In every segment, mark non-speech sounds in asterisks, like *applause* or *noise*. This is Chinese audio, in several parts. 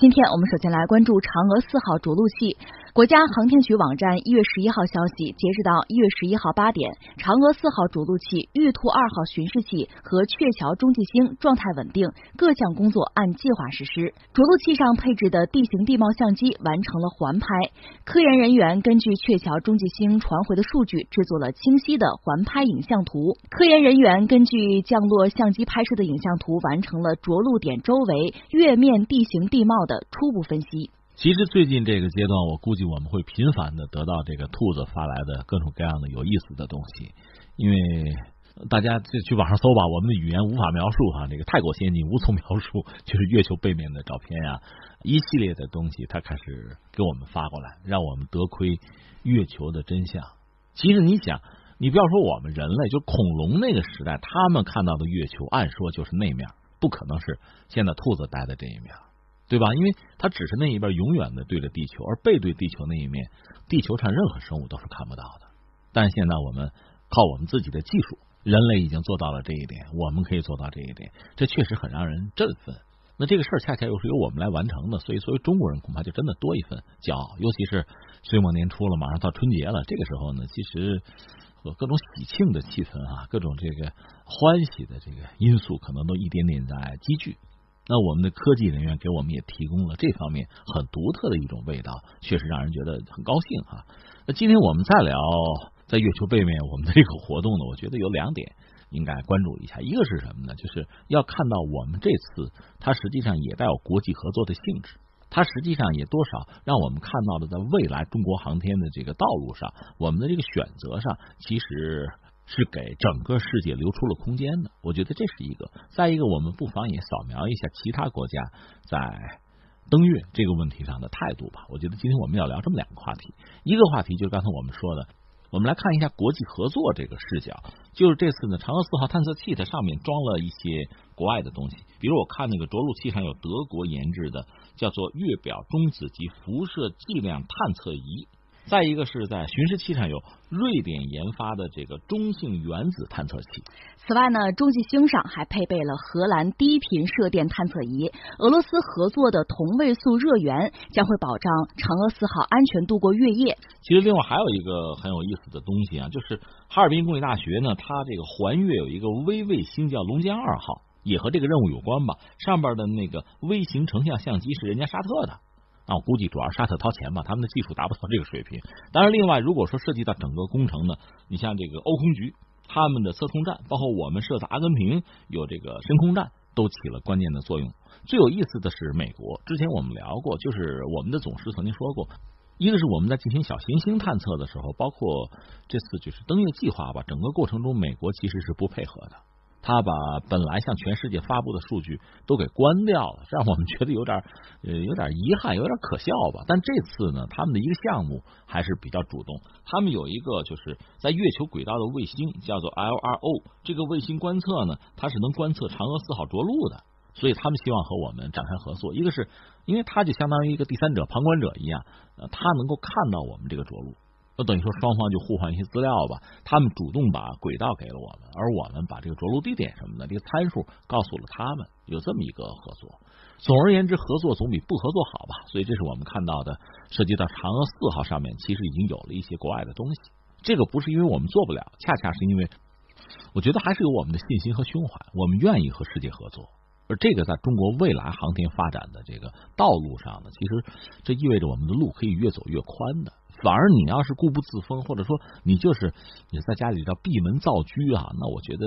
今天我们首先来关注嫦娥四号着陆器。国家航天局网站一月十一号消息，截止到一月十一号八点，嫦娥四号着陆器、玉兔二号巡视器和鹊桥中继星状态稳定，各项工作按计划实施。着陆器上配置的地形地貌相机完成了环拍，科研人员根据鹊桥中继星传回的数据，制作了清晰的环拍影像图。科研人员根据降落相机拍摄的影像图，完成了着陆点周围月面地形地貌的初步分析。其实最近这个阶段，我估计我们会频繁的得到这个兔子发来的各种各样的有意思的东西，因为大家就去网上搜吧，我们的语言无法描述哈，这个太过先进，无从描述，就是月球背面的照片呀，一系列的东西，他开始给我们发过来，让我们得窥月球的真相。其实你想，你不要说我们人类，就恐龙那个时代，他们看到的月球，按说就是那面，不可能是现在兔子待的这一面。对吧？因为它只是那一边永远的对着地球，而背对地球那一面，地球上任何生物都是看不到的。但现在我们靠我们自己的技术，人类已经做到了这一点，我们可以做到这一点，这确实很让人振奋。那这个事儿恰恰又是由我们来完成的，所以作为中国人，恐怕就真的多一份骄傲。尤其是岁末年初了，马上到春节了，这个时候呢，其实和各种喜庆的气氛啊，各种这个欢喜的这个因素，可能都一点点在积聚。那我们的科技人员给我们也提供了这方面很独特的一种味道，确实让人觉得很高兴哈。那今天我们再聊在月球背面我们的这个活动呢，我觉得有两点应该关注一下，一个是什么呢？就是要看到我们这次它实际上也带有国际合作的性质，它实际上也多少让我们看到了在未来中国航天的这个道路上，我们的这个选择上其实。是给整个世界留出了空间的，我觉得这是一个。再一个，我们不妨也扫描一下其他国家在登月这个问题上的态度吧。我觉得今天我们要聊这么两个话题，一个话题就是刚才我们说的，我们来看一下国际合作这个视角。就是这次呢，嫦娥四号探测器它上面装了一些国外的东西，比如我看那个着陆器上有德国研制的叫做月表中子级辐射剂量探测仪。再一个是在巡视器上有瑞典研发的这个中性原子探测器。此外呢，中继星上还配备了荷兰低频射电探测仪。俄罗斯合作的同位素热源将会保障嫦娥四号安全度过月夜。其实另外还有一个很有意思的东西啊，就是哈尔滨工业大学呢，它这个环月有一个微卫星叫龙江二号，也和这个任务有关吧。上边的那个微型成像相机是人家沙特的。那我估计主要是沙特掏钱吧，他们的技术达不到这个水平。当然，另外如果说涉及到整个工程呢，你像这个欧空局他们的测控站，包括我们设在阿根廷有这个深空站，都起了关键的作用。最有意思的是美国，之前我们聊过，就是我们的总师曾经说过，一个是我们在进行小行星探测的时候，包括这次就是登月计划吧，整个过程中美国其实是不配合的。他把本来向全世界发布的数据都给关掉了，让我们觉得有点呃有点遗憾，有点可笑吧。*laughs* 但这次呢，他们的一个项目还是比较主动。他们有一个就是在月球轨道的卫星，叫做 LRO。这个卫星观测呢，它是能观测嫦娥四号着陆的，所以他们希望和我们展开合作。一个是因为它就相当于一个第三者、旁观者一样，呃，它能够看到我们这个着陆。那等于说双方就互换一些资料吧，他们主动把轨道给了我们，而我们把这个着陆地点什么的这个参数告诉了他们，有这么一个合作。总而言之，合作总比不合作好吧。所以这是我们看到的，涉及到嫦娥四号上面，其实已经有了一些国外的东西。这个不是因为我们做不了，恰恰是因为我觉得还是有我们的信心和胸怀，我们愿意和世界合作。而这个在中国未来航天发展的这个道路上呢，其实这意味着我们的路可以越走越宽的。反而你要是固步自封，或者说你就是你在家里叫闭门造车啊，那我觉得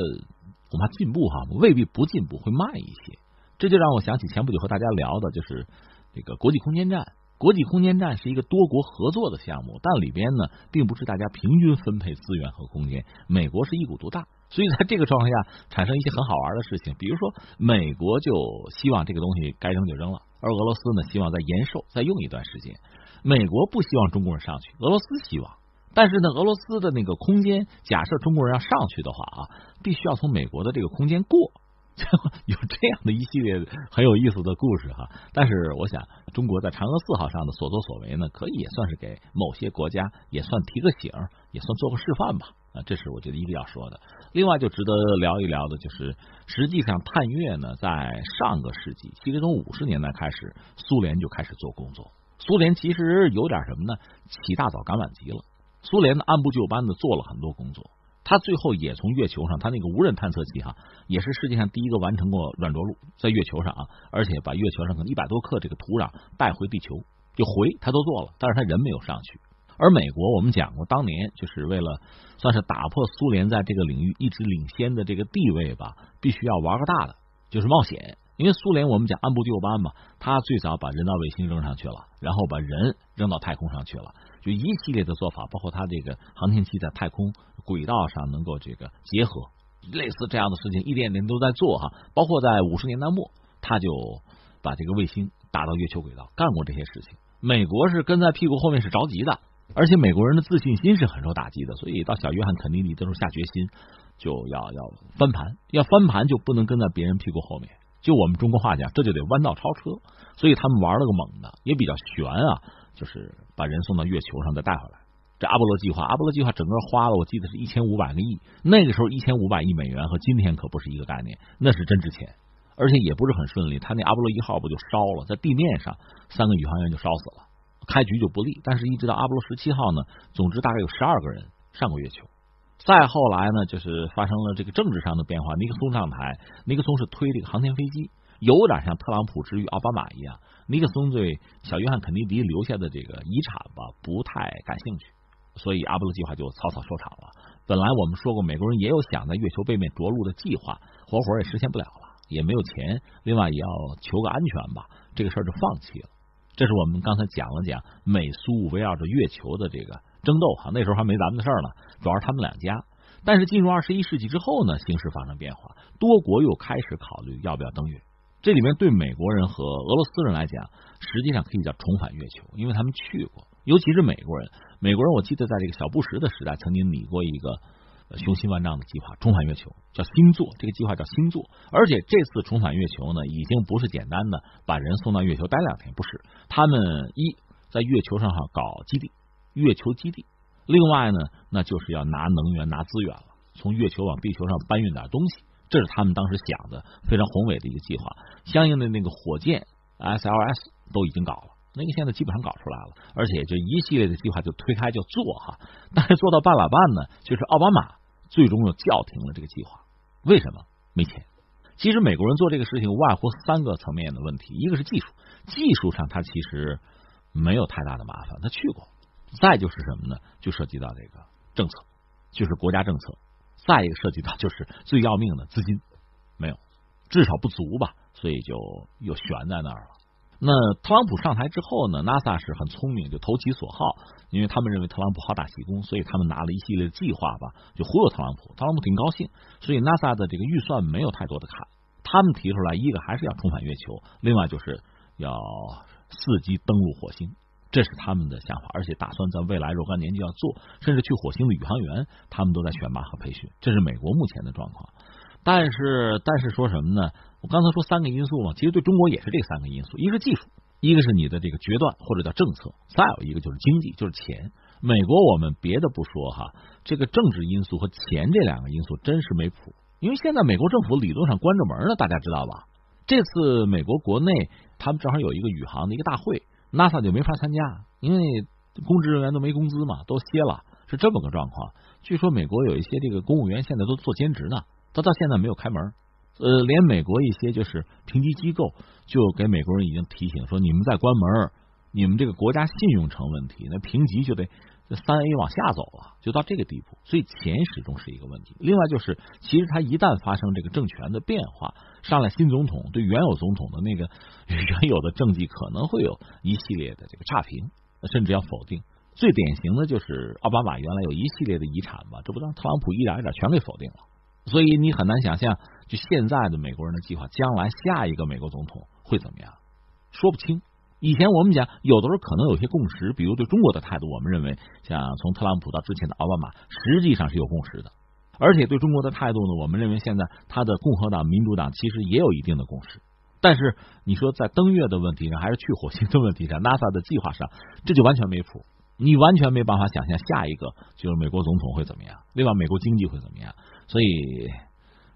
恐怕进步哈未必不进步，会慢一些。这就让我想起前不久和大家聊的，就是这个国际空间站。国际空间站是一个多国合作的项目，但里边呢并不是大家平均分配资源和空间，美国是一股独大，所以在这个状况下产生一些很好玩的事情，比如说美国就希望这个东西该扔就扔了，而俄罗斯呢希望再延寿再用一段时间。美国不希望中国人上去，俄罗斯希望，但是呢，俄罗斯的那个空间，假设中国人要上去的话啊，必须要从美国的这个空间过，*laughs* 有这样的一系列很有意思的故事哈。但是我想，中国在嫦娥四号上的所作所为呢，可以也算是给某些国家也算提个醒，也算做个示范吧。啊，这是我觉得一定要说的。另外，就值得聊一聊的，就是实际上探月呢，在上个世纪，其实从五十年代开始，苏联就开始做工作。苏联其实有点什么呢？起大早赶晚集了。苏联呢，按部就班的做了很多工作。他最后也从月球上，他那个无人探测器哈，也是世界上第一个完成过软着陆在月球上啊，而且把月球上可能一百多克这个土壤带回地球，就回他都做了，但是他人没有上去。而美国，我们讲过，当年就是为了算是打破苏联在这个领域一直领先的这个地位吧，必须要玩个大的，就是冒险。因为苏联我们讲按部就班嘛，他最早把人造卫星扔上去了，然后把人扔到太空上去了，就一系列的做法，包括他这个航天器在太空轨道上能够这个结合，类似这样的事情一点点都在做哈。包括在五十年代末，他就把这个卫星打到月球轨道，干过这些事情。美国是跟在屁股后面是着急的。而且美国人的自信心是很受打击的，所以到小约翰肯尼迪的时候下决心就要要翻盘，要翻盘就不能跟在别人屁股后面。就我们中国话讲，这就得弯道超车。所以他们玩了个猛的，也比较悬啊，就是把人送到月球上再带回来。这阿波罗计划，阿波罗计划整个花了，我记得是一千五百个亿。那个时候一千五百亿美元和今天可不是一个概念，那是真值钱。而且也不是很顺利，他那阿波罗一号不就烧了，在地面上三个宇航员就烧死了。开局就不利，但是一直到阿波罗十七号呢，总之大概有十二个人上过月球。再后来呢，就是发生了这个政治上的变化，尼克松上台，尼克松是推这个航天飞机，有点像特朗普之于奥巴马一样。尼克松对小约翰肯尼迪留下的这个遗产吧不太感兴趣，所以阿波罗计划就草草收场了。本来我们说过，美国人也有想在月球背面着陆的计划，活活也实现不了了，也没有钱，另外也要求个安全吧，这个事儿就放弃了。这是我们刚才讲了讲美苏围绕着月球的这个争斗哈，那时候还没咱们的事儿呢，主要是他们两家。但是进入二十一世纪之后呢，形势发生变化，多国又开始考虑要不要登月。这里面对美国人和俄罗斯人来讲，实际上可以叫重返月球，因为他们去过，尤其是美国人。美国人我记得在这个小布什的时代，曾经拟过一个。雄心万丈的计划，重返月球叫星座，这个计划叫星座。而且这次重返月球呢，已经不是简单的把人送到月球待两天，不是。他们一在月球上哈搞基地，月球基地。另外呢，那就是要拿能源、拿资源了，从月球往地球上搬运点东西。这是他们当时想的非常宏伟的一个计划。相应的那个火箭 SLS 都已经搞了，那个现在基本上搞出来了。而且这一系列的计划就推开就做哈，但是做到半拉半呢，就是奥巴马。最终又叫停了这个计划，为什么？没钱。其实美国人做这个事情外乎三个层面的问题：一个是技术，技术上他其实没有太大的麻烦，他去过；再就是什么呢？就涉及到这个政策，就是国家政策；再一个涉及到就是最要命的资金，没有，至少不足吧，所以就又悬在那儿了。那特朗普上台之后呢？NASA 是很聪明，就投其所好，因为他们认为特朗普好打喜功，所以他们拿了一系列计划吧，就忽悠特朗普。特朗普挺高兴，所以 NASA 的这个预算没有太多的卡。他们提出来，一个还是要重返月球，另外就是要伺机登陆火星，这是他们的想法，而且打算在未来若干年就要做，甚至去火星的宇航员，他们都在选拔和培训。这是美国目前的状况。但是，但是说什么呢？我刚才说三个因素嘛，其实对中国也是这三个因素：一个是技术，一个是你的这个决断或者叫政策，再有一个就是经济，就是钱。美国我们别的不说哈，这个政治因素和钱这两个因素真是没谱。因为现在美国政府理论上关着门呢，大家知道吧？这次美国国内他们正好有一个宇航的一个大会，NASA 就没法参加，因为公职人员都没工资嘛，都歇了，是这么个状况。据说美国有一些这个公务员现在都做兼职呢。他到现在没有开门，呃，连美国一些就是评级机构就给美国人已经提醒说，你们在关门，你们这个国家信用成问题，那评级就得这三 A 往下走了，就到这个地步。所以钱始终是一个问题。另外就是，其实他一旦发生这个政权的变化，上来新总统对原有总统的那个 *laughs* 原有的政绩可能会有一系列的这个差评，甚至要否定。最典型的就是奥巴马原来有一系列的遗产嘛，这不让特朗普一点一点全给否定了。所以你很难想象，就现在的美国人的计划，将来下一个美国总统会怎么样，说不清。以前我们讲，有的时候可能有些共识，比如对中国的态度，我们认为像从特朗普到之前的奥巴马，实际上是有共识的。而且对中国的态度呢，我们认为现在他的共和党、民主党其实也有一定的共识。但是你说在登月的问题上，还是去火星的问题上，NASA 的计划上，这就完全没谱。你完全没办法想象下一个就是美国总统会怎么样，另外？美国经济会怎么样？所以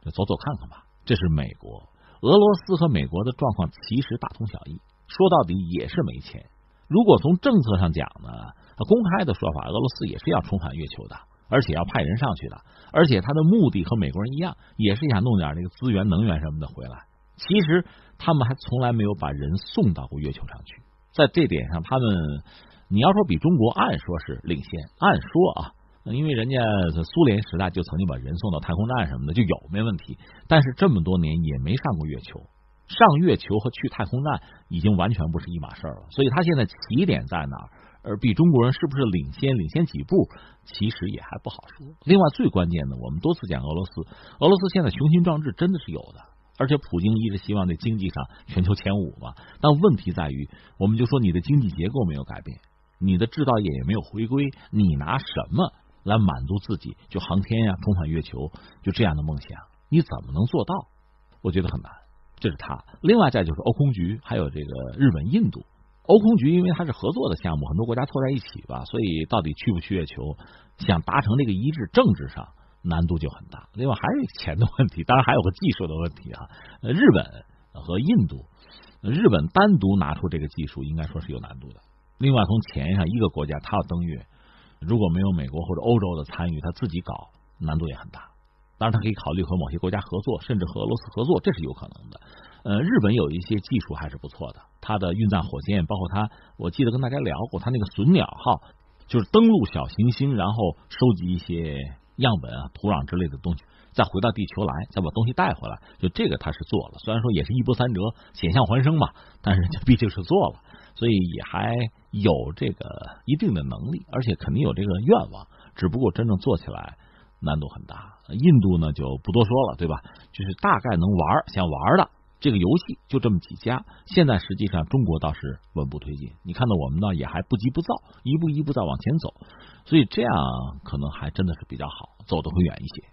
就走走看看吧。这是美国，俄罗斯和美国的状况其实大同小异，说到底也是没钱。如果从政策上讲呢，公开的说法，俄罗斯也是要重返月球的，而且要派人上去的，而且他的目的和美国人一样，也是想弄点那个资源、能源什么的回来。其实他们还从来没有把人送到过月球上去，在这点上，他们你要说比中国按说是领先，按说啊，因为人家苏联时代就曾经把人送到太空站什么的就有没问题，但是这么多年也没上过月球，上月球和去太空站已经完全不是一码事了，所以他现在起点在哪，而比中国人是不是领先领先几步，其实也还不好说。另外最关键的，我们多次讲俄罗斯，俄罗斯现在雄心壮志真的是有的。而且普京一直希望在经济上全球前五嘛，但问题在于，我们就说你的经济结构没有改变，你的制造业也没有回归，你拿什么来满足自己就航天呀、重返月球就这样的梦想？你怎么能做到？我觉得很难。这是他。另外再就是欧空局，还有这个日本、印度。欧空局因为它是合作的项目，很多国家凑在一起吧，所以到底去不去月球，想达成这个一致，政治上。难度就很大，另外还有钱的问题，当然还有个技术的问题啊。日本和印度，日本单独拿出这个技术，应该说是有难度的。另外从钱上，一个国家他要登月，如果没有美国或者欧洲的参与，他自己搞难度也很大。当然，他可以考虑和某些国家合作，甚至和俄罗斯合作，这是有可能的。呃，日本有一些技术还是不错的，它的运载火箭，包括它，我记得跟大家聊过，它那个隼鸟号就是登陆小行星，然后收集一些。样本啊，土壤之类的东西，再回到地球来，再把东西带回来，就这个他是做了。虽然说也是一波三折，险象环生嘛，但是毕竟是做了，所以也还有这个一定的能力，而且肯定有这个愿望。只不过真正做起来难度很大。印度呢就不多说了，对吧？就是大概能玩，想玩的。这个游戏就这么几家，现在实际上中国倒是稳步推进。你看到我们呢也还不急不躁，一步一步在往前走，所以这样可能还真的是比较好，走得会远一些。